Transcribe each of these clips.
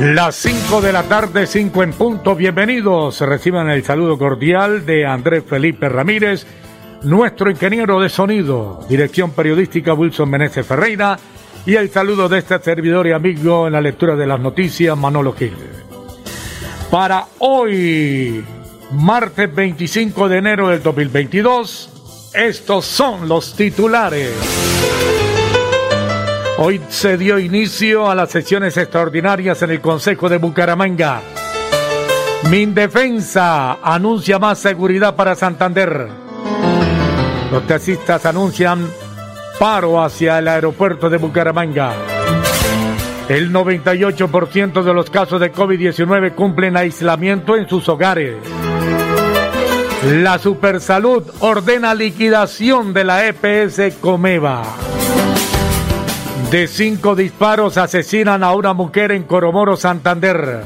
Las 5 de la tarde, 5 en punto. Bienvenidos. Reciban el saludo cordial de Andrés Felipe Ramírez, nuestro ingeniero de sonido, dirección periodística Wilson Meneses Ferreira y el saludo de este servidor y amigo en la lectura de las noticias, Manolo Gil. Para hoy, martes 25 de enero del 2022, estos son los titulares. Hoy se dio inicio a las sesiones extraordinarias en el Consejo de Bucaramanga. Mindefensa anuncia más seguridad para Santander. Los taxistas anuncian paro hacia el aeropuerto de Bucaramanga. El 98% de los casos de COVID-19 cumplen aislamiento en sus hogares. La Supersalud ordena liquidación de la EPS Comeva. De cinco disparos asesinan a una mujer en Coromoro, Santander.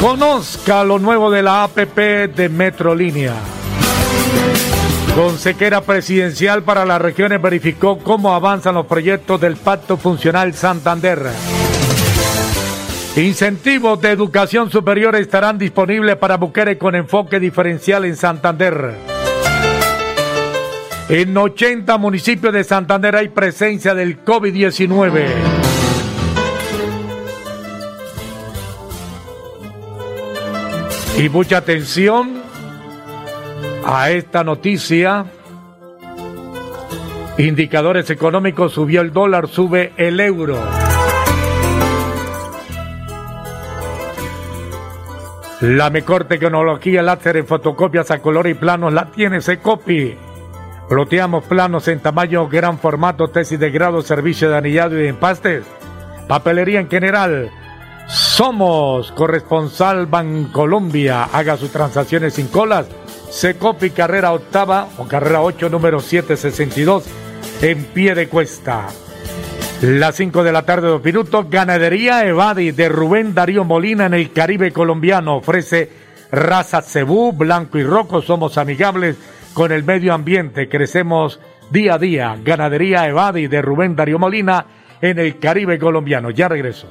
Conozca lo nuevo de la APP de Metrolínea. Con sequera presidencial para las regiones verificó cómo avanzan los proyectos del Pacto Funcional Santander. Incentivos de educación superior estarán disponibles para mujeres con enfoque diferencial en Santander. En 80 municipios de Santander hay presencia del COVID-19. Y mucha atención a esta noticia. Indicadores económicos, subió el dólar, sube el euro. La mejor tecnología láser en fotocopias a color y planos la tiene Secopi. Ploteamos planos en tamaño, gran formato, tesis de grado, servicio de anillado y empastes. Papelería en general. Somos corresponsal Bancolombia. Haga sus transacciones sin colas. Secopi carrera octava o carrera 8 número 762 en pie de cuesta. Las 5 de la tarde, dos minutos. Ganadería Evadi de Rubén Darío Molina en el Caribe colombiano. Ofrece raza cebú, blanco y rojo. Somos amigables con el medio ambiente. Crecemos día a día. Ganadería Evadi de Rubén Darío Molina en el Caribe colombiano. Ya regreso.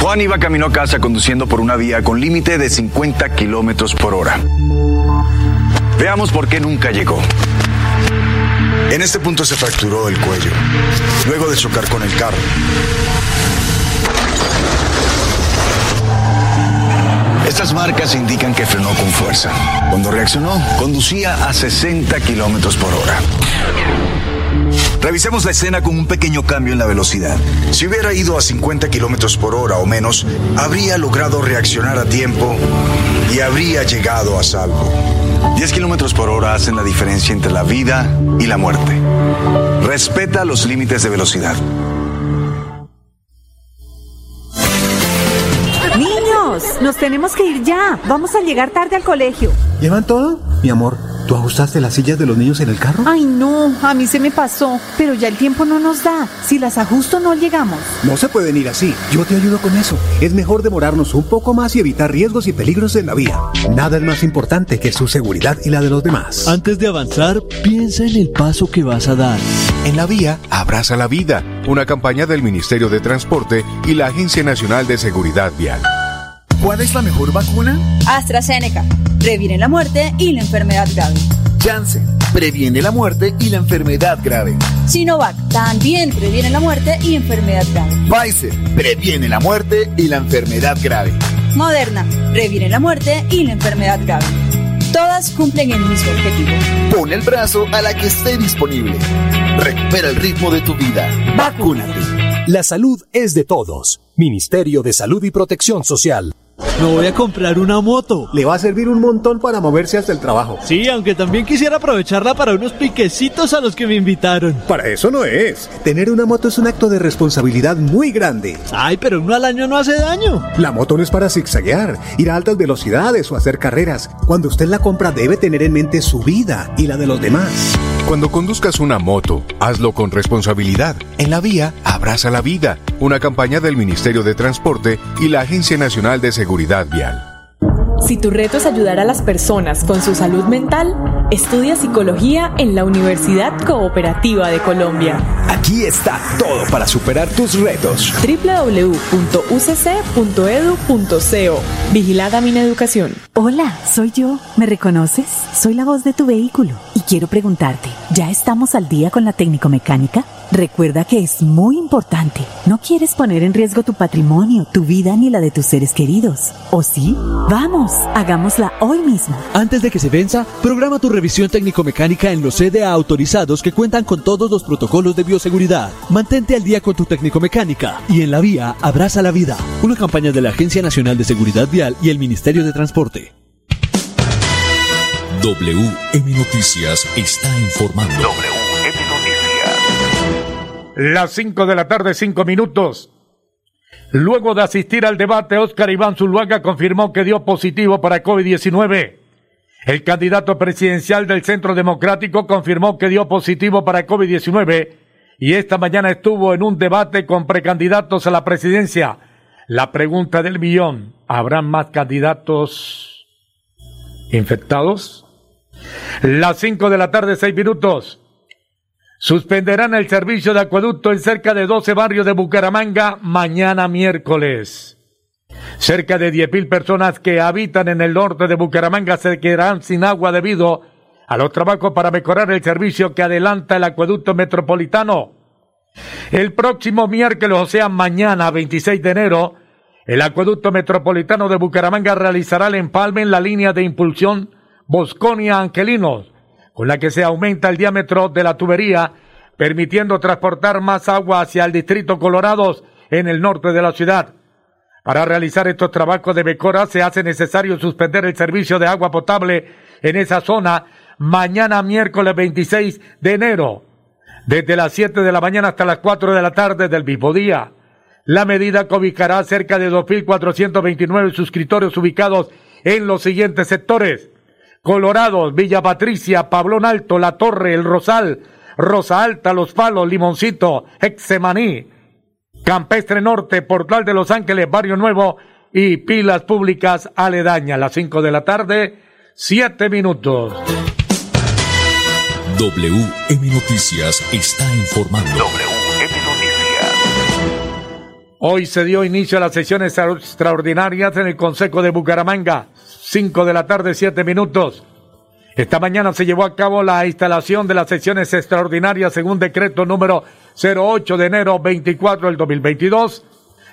Juan iba camino a casa conduciendo por una vía con límite de 50 kilómetros por hora. Veamos por qué nunca llegó. En este punto se fracturó el cuello, luego de chocar con el carro. Estas marcas indican que frenó con fuerza. Cuando reaccionó, conducía a 60 kilómetros por hora. Revisemos la escena con un pequeño cambio en la velocidad. Si hubiera ido a 50 kilómetros por hora o menos, habría logrado reaccionar a tiempo y habría llegado a salvo. 10 kilómetros por hora hacen la diferencia entre la vida y la muerte. Respeta los límites de velocidad. Nos tenemos que ir ya. Vamos a llegar tarde al colegio. ¿Llevan todo? Mi amor, ¿tú ajustaste las sillas de los niños en el carro? Ay, no, a mí se me pasó, pero ya el tiempo no nos da. Si las ajusto no llegamos. No se pueden ir así. Yo te ayudo con eso. Es mejor demorarnos un poco más y evitar riesgos y peligros en la vía. Nada es más importante que su seguridad y la de los demás. Antes de avanzar, piensa en el paso que vas a dar. En la vía, abraza la vida. Una campaña del Ministerio de Transporte y la Agencia Nacional de Seguridad Vial. ¿Cuál es la mejor vacuna? AstraZeneca. Previene la muerte y la enfermedad grave. Janssen. Previene la muerte y la enfermedad grave. Sinovac. También previene la muerte y enfermedad grave. Pfizer. Previene la muerte y la enfermedad grave. Moderna. Previene la muerte y la enfermedad grave. Todas cumplen el mismo objetivo. Pon el brazo a la que esté disponible. Recupera el ritmo de tu vida. Vacúnate. La salud es de todos. Ministerio de Salud y Protección Social. Me voy a comprar una moto. Le va a servir un montón para moverse hasta el trabajo. Sí, aunque también quisiera aprovecharla para unos piquecitos a los que me invitaron. Para eso no es. Tener una moto es un acto de responsabilidad muy grande. Ay, pero uno al año no hace daño. La moto no es para zigzaguear, ir a altas velocidades o hacer carreras. Cuando usted la compra debe tener en mente su vida y la de los demás. Cuando conduzcas una moto, hazlo con responsabilidad. En la vía, abraza la vida. Una campaña del Ministerio de Transporte y la Agencia Nacional de Seguridad Vial. Si tu reto es ayudar a las personas con su salud mental, estudia psicología en la Universidad Cooperativa de Colombia. Aquí está todo para superar tus retos. www.ucc.edu.co Vigilada Mineducación. Hola, soy yo. ¿Me reconoces? Soy la voz de tu vehículo quiero preguntarte, ¿ya estamos al día con la técnico mecánica? Recuerda que es muy importante. No quieres poner en riesgo tu patrimonio, tu vida ni la de tus seres queridos. ¿O sí? Vamos, hagámosla hoy mismo. Antes de que se venza, programa tu revisión técnico-mecánica en los CDA autorizados que cuentan con todos los protocolos de bioseguridad. Mantente al día con tu técnico-mecánica y en la vía abraza la vida. Una campaña de la Agencia Nacional de Seguridad Vial y el Ministerio de Transporte. WM Noticias está informando. Las 5 de la tarde, 5 minutos. Luego de asistir al debate, Óscar Iván Zuluaga confirmó que dio positivo para COVID-19. El candidato presidencial del Centro Democrático confirmó que dio positivo para COVID-19 y esta mañana estuvo en un debate con precandidatos a la presidencia. La pregunta del millón, ¿habrán más candidatos infectados? Las 5 de la tarde, 6 minutos. Suspenderán el servicio de acueducto en cerca de 12 barrios de Bucaramanga mañana miércoles. Cerca de 10.000 personas que habitan en el norte de Bucaramanga se quedarán sin agua debido a los trabajos para mejorar el servicio que adelanta el acueducto metropolitano. El próximo miércoles, o sea, mañana 26 de enero, el acueducto metropolitano de Bucaramanga realizará el empalme en la línea de impulsión Bosconia-Angelinos con la que se aumenta el diámetro de la tubería, permitiendo transportar más agua hacia el distrito Colorados en el norte de la ciudad. Para realizar estos trabajos de mejora se hace necesario suspender el servicio de agua potable en esa zona mañana miércoles 26 de enero, desde las 7 de la mañana hasta las 4 de la tarde del mismo día. La medida cobijará cerca de 2.429 suscriptores ubicados en los siguientes sectores. Colorados, Villa Patricia, Pablón Alto, La Torre, El Rosal, Rosa Alta, Los Palos, Limoncito, Exemaní, Campestre Norte, Portal de Los Ángeles, Barrio Nuevo y Pilas Públicas Aledaña. Las 5 de la tarde, 7 minutos. WM Noticias está informando. WM Noticias. Hoy se dio inicio a las sesiones extraordinarias en el Consejo de Bucaramanga. 5 de la tarde, 7 minutos. Esta mañana se llevó a cabo la instalación de las sesiones extraordinarias según decreto número 08 de enero 24 del 2022.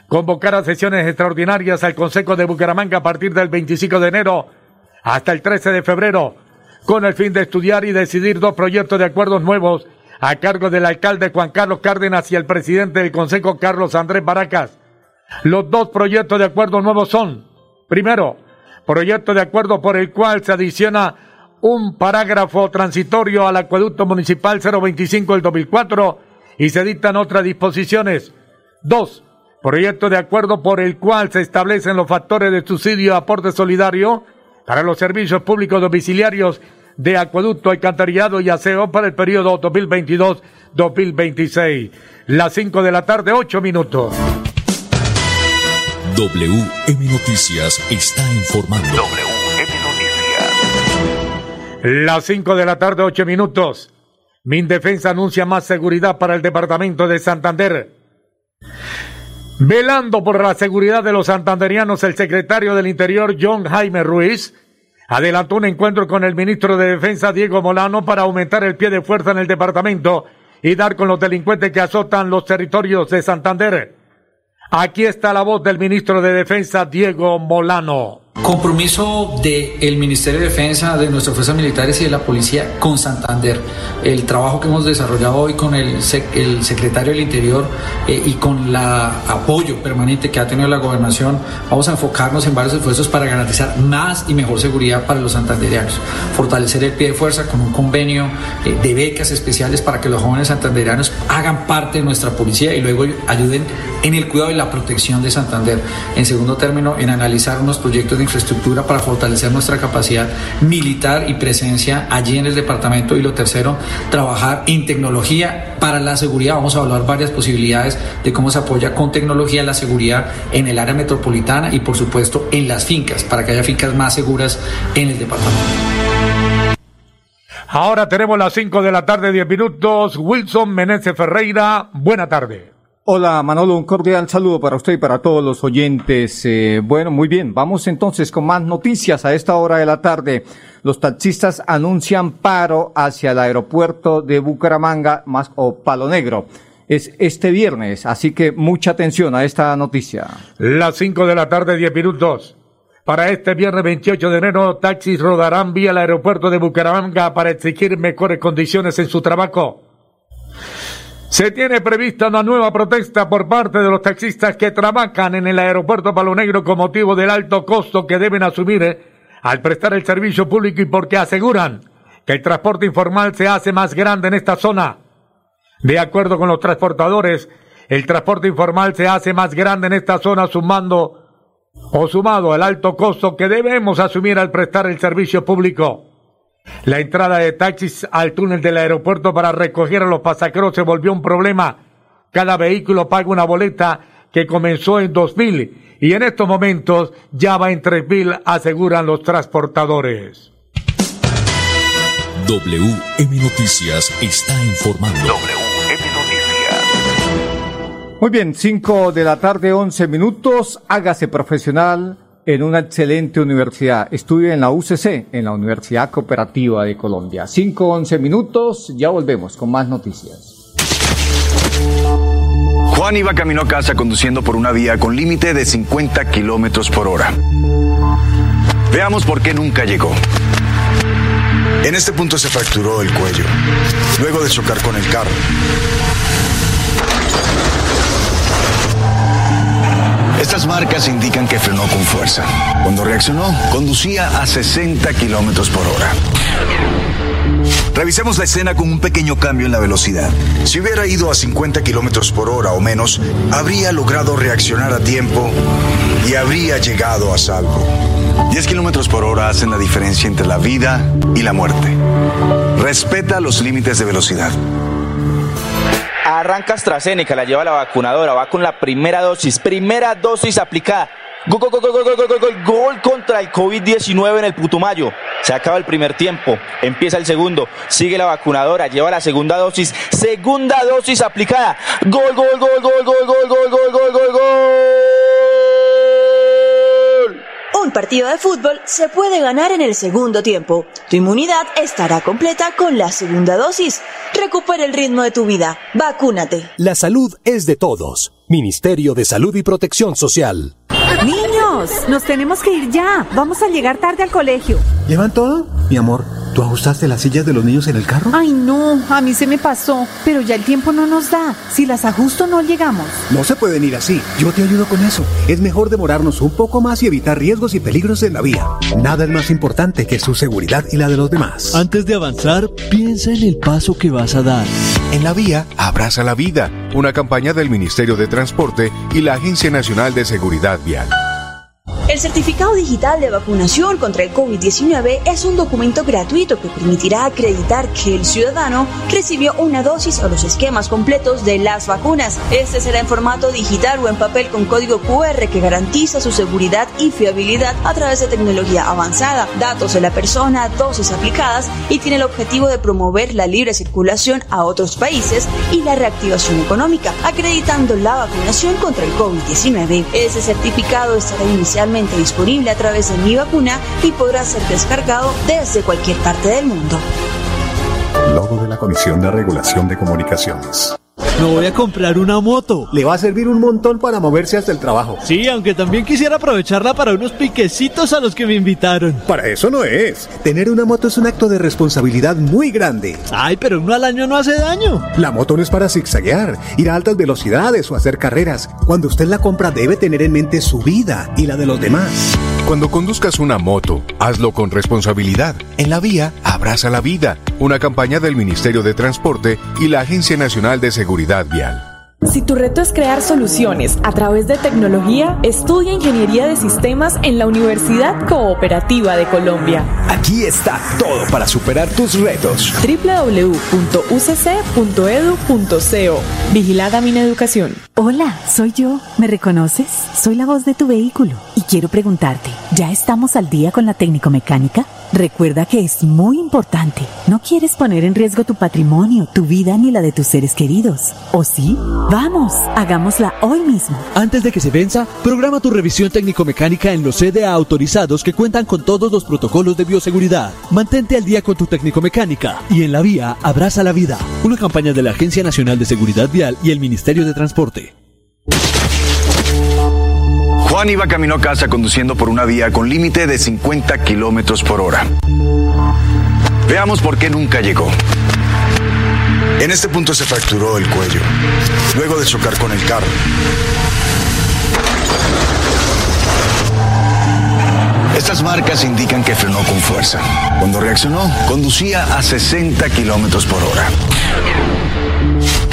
Convocar a sesiones extraordinarias al Consejo de Bucaramanga a partir del 25 de enero hasta el 13 de febrero, con el fin de estudiar y decidir dos proyectos de acuerdos nuevos a cargo del alcalde Juan Carlos Cárdenas y el presidente del Consejo Carlos Andrés Baracas. Los dos proyectos de acuerdos nuevos son, primero, proyecto de acuerdo por el cual se adiciona un parágrafo transitorio al acueducto municipal 025 del 2004 y se dictan otras disposiciones. Dos, proyecto de acuerdo por el cual se establecen los factores de subsidio aporte solidario para los servicios públicos domiciliarios de acueducto, alcantarillado y aseo para el periodo 2022-2026. Las 5 de la tarde, 8 minutos. WM Noticias está informando. WM Noticias. Las 5 de la tarde, 8 minutos. Mindefensa anuncia más seguridad para el departamento de Santander. Velando por la seguridad de los santanderianos, el secretario del Interior, John Jaime Ruiz, adelantó un encuentro con el ministro de Defensa, Diego Molano, para aumentar el pie de fuerza en el departamento y dar con los delincuentes que azotan los territorios de Santander. Aquí está la voz del ministro de Defensa, Diego Molano. Compromiso del Ministerio de Defensa, de nuestras fuerzas militares y de la policía con Santander. El trabajo que hemos desarrollado hoy con el, el secretario del Interior eh, y con el apoyo permanente que ha tenido la gobernación, vamos a enfocarnos en varios esfuerzos para garantizar más y mejor seguridad para los santanderianos. Fortalecer el pie de fuerza con un convenio eh, de becas especiales para que los jóvenes santanderianos hagan parte de nuestra policía y luego ayuden en el cuidado y la protección de Santander. En segundo término, en analizar unos proyectos de infraestructura para fortalecer nuestra capacidad militar y presencia allí en el departamento. Y lo tercero, trabajar en tecnología para la seguridad. Vamos a hablar varias posibilidades de cómo se apoya con tecnología la seguridad en el área metropolitana y por supuesto en las fincas, para que haya fincas más seguras en el departamento. Ahora tenemos las 5 de la tarde, 10 minutos. Wilson Meneses Ferreira, buena tarde. Hola Manolo, un cordial saludo para usted y para todos los oyentes. Eh, bueno, muy bien, vamos entonces con más noticias a esta hora de la tarde. Los taxistas anuncian paro hacia el aeropuerto de Bucaramanga más o Palo Negro. Es este viernes, así que mucha atención a esta noticia. Las 5 de la tarde, 10 minutos. Para este viernes 28 de enero, taxis rodarán vía el aeropuerto de Bucaramanga para exigir mejores condiciones en su trabajo. Se tiene prevista una nueva protesta por parte de los taxistas que trabajan en el aeropuerto Palo Negro con motivo del alto costo que deben asumir eh, al prestar el servicio público y porque aseguran que el transporte informal se hace más grande en esta zona. De acuerdo con los transportadores, el transporte informal se hace más grande en esta zona sumando o sumado al alto costo que debemos asumir al prestar el servicio público. La entrada de taxis al túnel del aeropuerto para recoger a los pasajeros se volvió un problema. Cada vehículo paga una boleta que comenzó en 2000 y en estos momentos ya va en 3000, aseguran los transportadores. WM Noticias está informando. WM Noticias. Muy bien, 5 de la tarde, 11 minutos. Hágase profesional en una excelente universidad. Estudia en la UCC, en la Universidad Cooperativa de Colombia. 5, 11 minutos, ya volvemos con más noticias. Juan iba camino a casa conduciendo por una vía con límite de 50 kilómetros por hora. Veamos por qué nunca llegó. En este punto se fracturó el cuello, luego de chocar con el carro. Estas marcas indican que frenó con fuerza. Cuando reaccionó, conducía a 60 kilómetros por hora. Revisemos la escena con un pequeño cambio en la velocidad. Si hubiera ido a 50 kilómetros por hora o menos, habría logrado reaccionar a tiempo y habría llegado a salvo. 10 kilómetros por hora hacen la diferencia entre la vida y la muerte. Respeta los límites de velocidad. Arranca AstraZeneca, la lleva la vacunadora, va con la primera dosis, primera dosis aplicada. Gol, gol, gol, gol, gol, gol, gol contra el COVID-19 en el Putumayo. Se acaba el primer tiempo, empieza el segundo, sigue la vacunadora, lleva la segunda dosis, segunda dosis aplicada. Gol, gol, gol, gol, gol, gol, gol, gol, gol, gol, gol. Un partido de fútbol se puede ganar en el segundo tiempo. Tu inmunidad estará completa con la segunda dosis. Recupera el ritmo de tu vida. Vacúnate. La salud es de todos. Ministerio de Salud y Protección Social. Niños, nos tenemos que ir ya. Vamos a llegar tarde al colegio. ¿Llevan todo? Mi amor, ¿tú ajustaste las sillas de los niños en el carro? Ay, no, a mí se me pasó, pero ya el tiempo no nos da. Si las ajusto no llegamos. No se pueden ir así. Yo te ayudo con eso. Es mejor demorarnos un poco más y evitar riesgos y peligros en la vía. Nada es más importante que su seguridad y la de los demás. Antes de avanzar, piensa en el paso que vas a dar. En la vía, abraza la vida. Una campaña del Ministerio de Transporte y la Agencia Nacional de Seguridad Vial. El certificado digital de vacunación contra el COVID-19 es un documento gratuito que permitirá acreditar que el ciudadano recibió una dosis o los esquemas completos de las vacunas. Este será en formato digital o en papel con código QR que garantiza su seguridad y fiabilidad a través de tecnología avanzada, datos de la persona, dosis aplicadas y tiene el objetivo de promover la libre circulación a otros países y la reactivación económica, acreditando la vacunación contra el COVID-19. Ese certificado estará inicialmente disponible a través de Mi Vacuna y podrá ser descargado desde cualquier parte del mundo. Logo de la Comisión de Regulación de Comunicaciones. Me voy a comprar una moto. Le va a servir un montón para moverse hasta el trabajo. Sí, aunque también quisiera aprovecharla para unos piquecitos a los que me invitaron. Para eso no es. Tener una moto es un acto de responsabilidad muy grande. Ay, pero uno al año no hace daño. La moto no es para zigzaguear, ir a altas velocidades o hacer carreras. Cuando usted la compra debe tener en mente su vida y la de los demás. Cuando conduzcas una moto, hazlo con responsabilidad. En la vía, abraza la vida. Una campaña del Ministerio de Transporte y la Agencia Nacional de Seguridad Vial. Si tu reto es crear soluciones a través de tecnología, estudia Ingeniería de Sistemas en la Universidad Cooperativa de Colombia. Aquí está todo para superar tus retos. www.ucc.edu.co Vigilada Mineducación. Hola, soy yo. ¿Me reconoces? Soy la voz de tu vehículo quiero preguntarte, ¿ya estamos al día con la técnico mecánica? Recuerda que es muy importante. No quieres poner en riesgo tu patrimonio, tu vida ni la de tus seres queridos. ¿O sí? Vamos, hagámosla hoy mismo. Antes de que se venza, programa tu revisión técnico-mecánica en los CDA autorizados que cuentan con todos los protocolos de bioseguridad. Mantente al día con tu técnico-mecánica y en la vía abraza la vida. Una campaña de la Agencia Nacional de Seguridad Vial y el Ministerio de Transporte. Juan iba camino a casa conduciendo por una vía con límite de 50 kilómetros por hora. Veamos por qué nunca llegó. En este punto se fracturó el cuello, luego de chocar con el carro. Estas marcas indican que frenó con fuerza. Cuando reaccionó, conducía a 60 kilómetros por hora.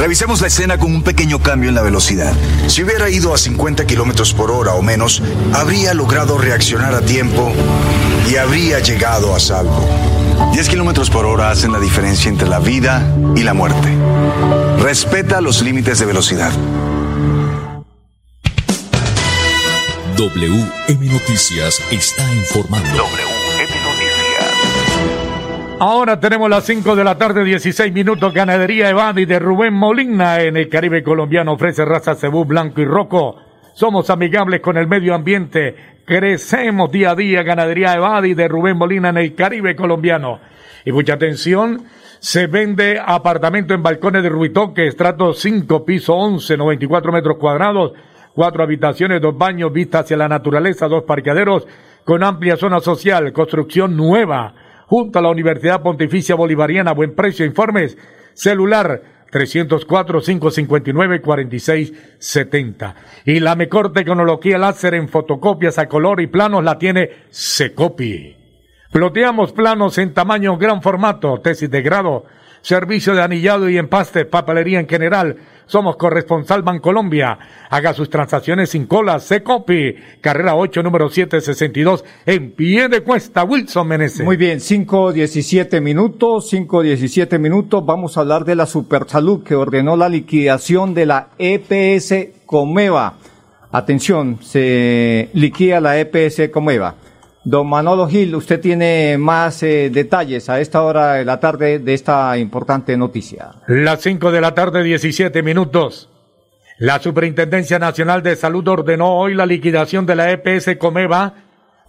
Revisemos la escena con un pequeño cambio en la velocidad. Si hubiera ido a 50 kilómetros por hora o menos, habría logrado reaccionar a tiempo y habría llegado a salvo. 10 kilómetros por hora hacen la diferencia entre la vida y la muerte. Respeta los límites de velocidad. WM Noticias está informando. Ahora tenemos las 5 de la tarde, 16 minutos. Ganadería Evadi de Rubén Molina en el Caribe colombiano ofrece raza cebú blanco y roco. Somos amigables con el medio ambiente. Crecemos día a día. Ganadería Evadi de Rubén Molina en el Caribe colombiano. Y mucha atención. Se vende apartamento en balcones de Ruitoque, estrato 5, piso 11, 94 metros cuadrados, cuatro habitaciones, dos baños, vista hacia la naturaleza, dos parqueaderos, con amplia zona social, construcción nueva junto a la Universidad Pontificia Bolivariana. Buen precio, informes. Celular 304-559-4670. Y la mejor tecnología láser en fotocopias a color y planos la tiene Secopi. Ploteamos planos en tamaño gran formato, tesis de grado, servicio de anillado y empaste, papelería en general. Somos corresponsal Bancolombia. Haga sus transacciones sin cola. Secopi, carrera 8, número 762, en pie de cuesta, Wilson Meneses. Muy bien, 5.17 minutos, 5.17 minutos. Vamos a hablar de la Supersalud que ordenó la liquidación de la EPS Comeva. Atención, se liquida la EPS Comeva. Don Manolo Gil, usted tiene más eh, detalles a esta hora de la tarde de esta importante noticia. Las 5 de la tarde, 17 minutos. La Superintendencia Nacional de Salud ordenó hoy la liquidación de la EPS Comeva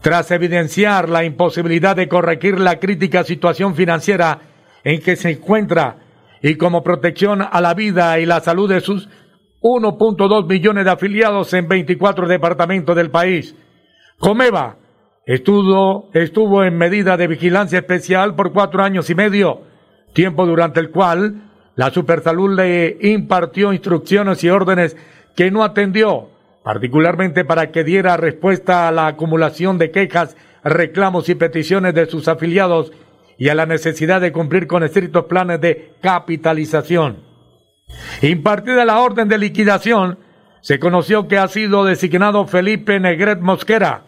tras evidenciar la imposibilidad de corregir la crítica situación financiera en que se encuentra y como protección a la vida y la salud de sus 1.2 millones de afiliados en 24 departamentos del país. Comeva Estuvo, estuvo en medida de vigilancia especial por cuatro años y medio, tiempo durante el cual la Supersalud le impartió instrucciones y órdenes que no atendió, particularmente para que diera respuesta a la acumulación de quejas, reclamos y peticiones de sus afiliados y a la necesidad de cumplir con estrictos planes de capitalización. Impartida la orden de liquidación, se conoció que ha sido designado Felipe Negret Mosquera,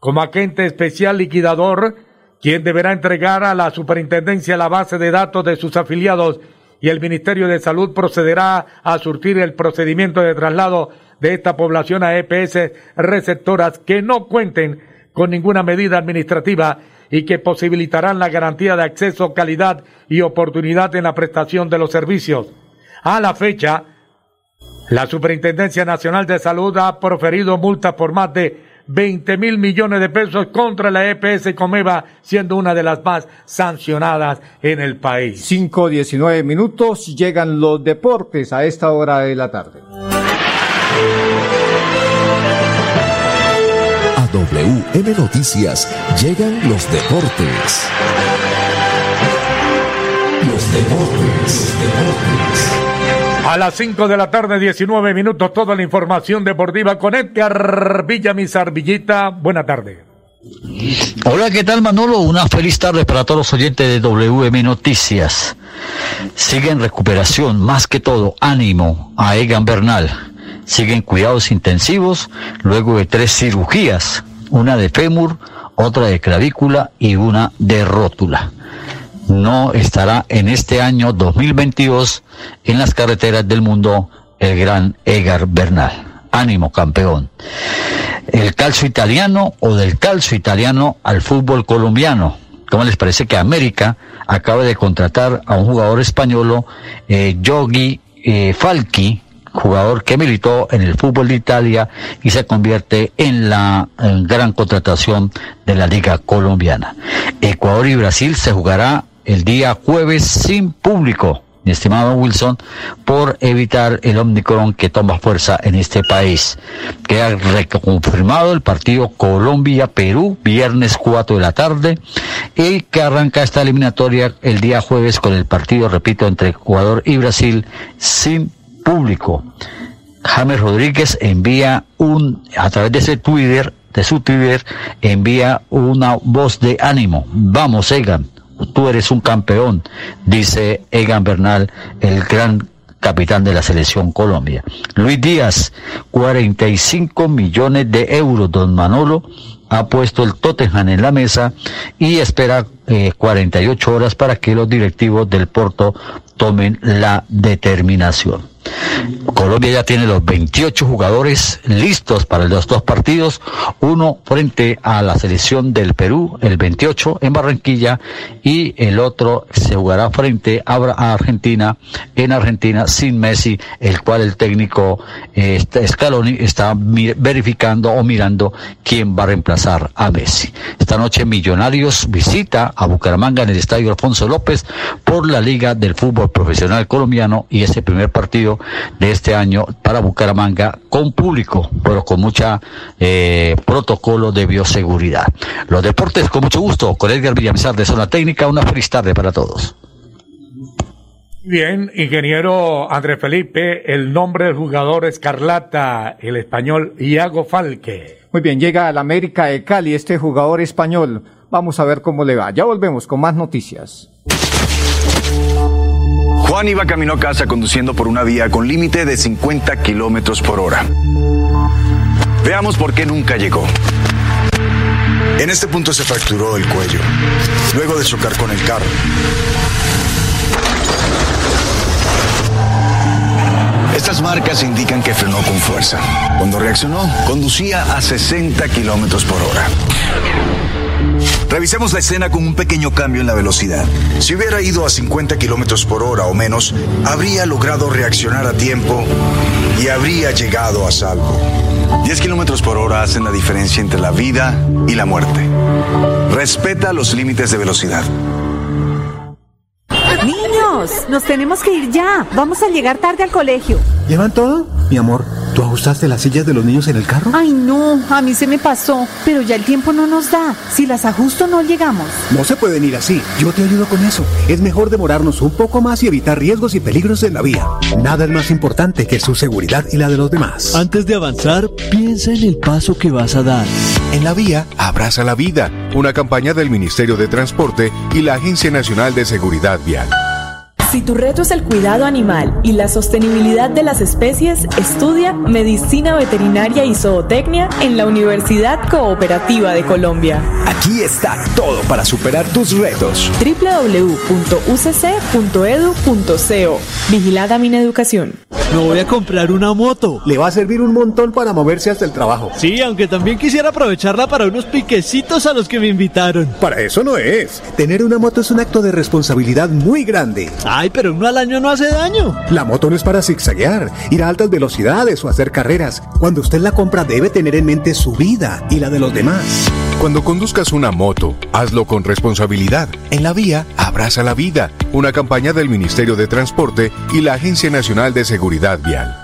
como agente especial liquidador, quien deberá entregar a la superintendencia la base de datos de sus afiliados y el Ministerio de Salud procederá a surtir el procedimiento de traslado de esta población a EPS receptoras que no cuenten con ninguna medida administrativa y que posibilitarán la garantía de acceso, calidad y oportunidad en la prestación de los servicios. A la fecha, la Superintendencia Nacional de Salud ha proferido multas por más de 20 mil millones de pesos contra la EPS Comeva, siendo una de las más sancionadas en el país. 5, 19 minutos, llegan los deportes a esta hora de la tarde. A WM Noticias llegan los deportes. Los deportes, deportes. A las 5 de la tarde, 19 minutos, toda la información deportiva con Edgar Villamizar Villita. Buena tarde. Hola, ¿qué tal Manolo? Una feliz tarde para todos los oyentes de WM Noticias. Sigue en recuperación, más que todo, ánimo a Egan Bernal. Siguen cuidados intensivos luego de tres cirugías, una de fémur, otra de clavícula y una de rótula no estará en este año 2022 en las carreteras del mundo el gran Egar Bernal. Ánimo, campeón. El calcio italiano o del calcio italiano al fútbol colombiano. ¿Cómo les parece que América acaba de contratar a un jugador español, eh, Yogi eh, jugador que militó en el fútbol de Italia y se convierte en la gran contratación de la Liga Colombiana. Ecuador y Brasil se jugará el día jueves sin público, mi estimado Wilson, por evitar el Omicron que toma fuerza en este país. Queda reconfirmado el partido Colombia-Perú, viernes 4 de la tarde, y que arranca esta eliminatoria el día jueves con el partido, repito, entre Ecuador y Brasil sin público. James Rodríguez envía un, a través de ese Twitter, de su Twitter, envía una voz de ánimo. Vamos, Egan tú eres un campeón, dice Egan Bernal, el gran capitán de la selección Colombia. Luis Díaz, 45 millones de euros, don Manolo, ha puesto el Tottenham en la mesa y espera 48 eh, horas para que los directivos del Porto tomen la determinación. Colombia ya tiene los 28 jugadores listos para los dos partidos, uno frente a la selección del Perú, el 28 en Barranquilla, y el otro se jugará frente a Argentina, en Argentina sin Messi, el cual el técnico eh, Scaloni está verificando o mirando quién va a reemplazar a Messi. Esta noche Millonarios visita a Bucaramanga en el Estadio Alfonso López por la Liga del Fútbol Profesional Colombiano y ese primer partido de este año para Bucaramanga con público, pero con mucha eh, protocolo de bioseguridad. Los deportes con mucho gusto, con Edgar Villamizar de Zona Técnica, una feliz tarde para todos. Bien, ingeniero Andrés Felipe, el nombre del jugador Escarlata, el español Iago Falque. Muy bien, llega al América de Cali este jugador español. Vamos a ver cómo le va. Ya volvemos con más noticias. Juan iba camino a casa conduciendo por una vía con límite de 50 kilómetros por hora. Veamos por qué nunca llegó. En este punto se fracturó el cuello, luego de chocar con el carro. Estas marcas indican que frenó con fuerza. Cuando reaccionó, conducía a 60 kilómetros por hora. Revisemos la escena con un pequeño cambio en la velocidad. Si hubiera ido a 50 kilómetros por hora o menos, habría logrado reaccionar a tiempo y habría llegado a salvo. 10 kilómetros por hora hacen la diferencia entre la vida y la muerte. Respeta los límites de velocidad. Niños, nos tenemos que ir ya. Vamos a llegar tarde al colegio. ¿Llevan todo? Mi amor, ¿tú ajustaste las sillas de los niños en el carro? Ay, no, a mí se me pasó, pero ya el tiempo no nos da. Si las ajusto no llegamos. No se pueden ir así. Yo te ayudo con eso. Es mejor demorarnos un poco más y evitar riesgos y peligros en la vía. Nada es más importante que su seguridad y la de los demás. Antes de avanzar, piensa en el paso que vas a dar. En la vía, abraza la vida. Una campaña del Ministerio de Transporte y la Agencia Nacional de Seguridad Vial. Si tu reto es el cuidado animal y la sostenibilidad de las especies, estudia Medicina Veterinaria y Zootecnia en la Universidad Cooperativa de Colombia. Aquí está todo para superar tus retos. www.ucc.edu.co Vigilada Mineducación. Me voy a comprar una moto. Le va a servir un montón para moverse hasta el trabajo. Sí, aunque también quisiera aprovecharla para unos piquecitos a los que me invitaron. Para eso no es. Tener una moto es un acto de responsabilidad muy grande. Ah, Ay, pero uno al año no hace daño. La moto no es para zigzaguear, ir a altas velocidades o hacer carreras. Cuando usted la compra debe tener en mente su vida y la de los demás. Cuando conduzcas una moto, hazlo con responsabilidad. En la vía, abraza la vida. Una campaña del Ministerio de Transporte y la Agencia Nacional de Seguridad Vial.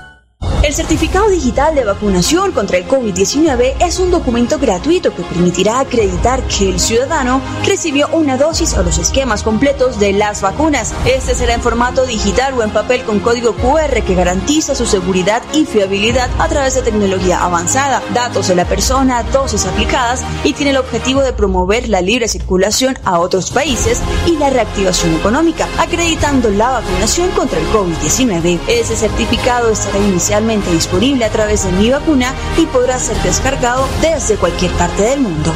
El certificado digital de vacunación contra el COVID-19 es un documento gratuito que permitirá acreditar que el ciudadano recibió una dosis o los esquemas completos de las vacunas. Este será en formato digital o en papel con código QR que garantiza su seguridad y fiabilidad a través de tecnología avanzada, datos de la persona, dosis aplicadas y tiene el objetivo de promover la libre circulación a otros países y la reactivación económica, acreditando la vacunación contra el COVID-19. Ese certificado estará inicialmente disponible a través de Mi Vacuna y podrá ser descargado desde cualquier parte del mundo.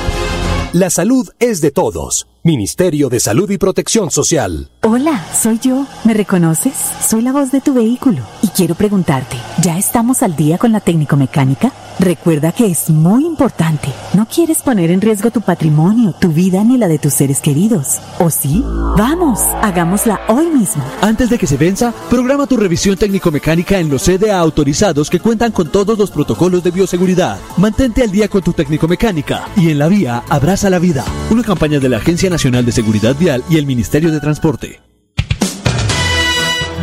La salud es de todos. Ministerio de Salud y Protección Social. Hola, soy yo. ¿Me reconoces? Soy la voz de tu vehículo y quiero preguntarte, ¿ya estamos al día con la técnico mecánica? Recuerda que es muy importante. No quieres poner en riesgo tu patrimonio, tu vida ni la de tus seres queridos. ¿O sí? Vamos, hagámosla hoy mismo. Antes de que se venza, programa tu revisión técnico-mecánica en los CDA autorizados que cuentan con todos los protocolos de bioseguridad. Mantente al día con tu técnico-mecánica y en la vía abraza la vida. Una campaña de la Agencia Nacional de Seguridad Vial y el Ministerio de Transporte.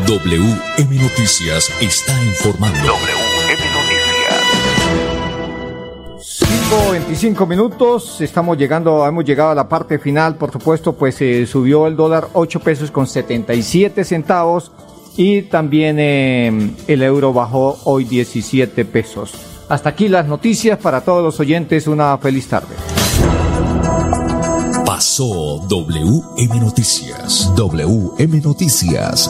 WM Noticias está informando. WM 25 minutos, estamos llegando, hemos llegado a la parte final, por supuesto, pues eh, subió el dólar 8 pesos con 77 centavos y también eh, el euro bajó hoy 17 pesos. Hasta aquí las noticias para todos los oyentes, una feliz tarde. Pasó WM Noticias. WM Noticias.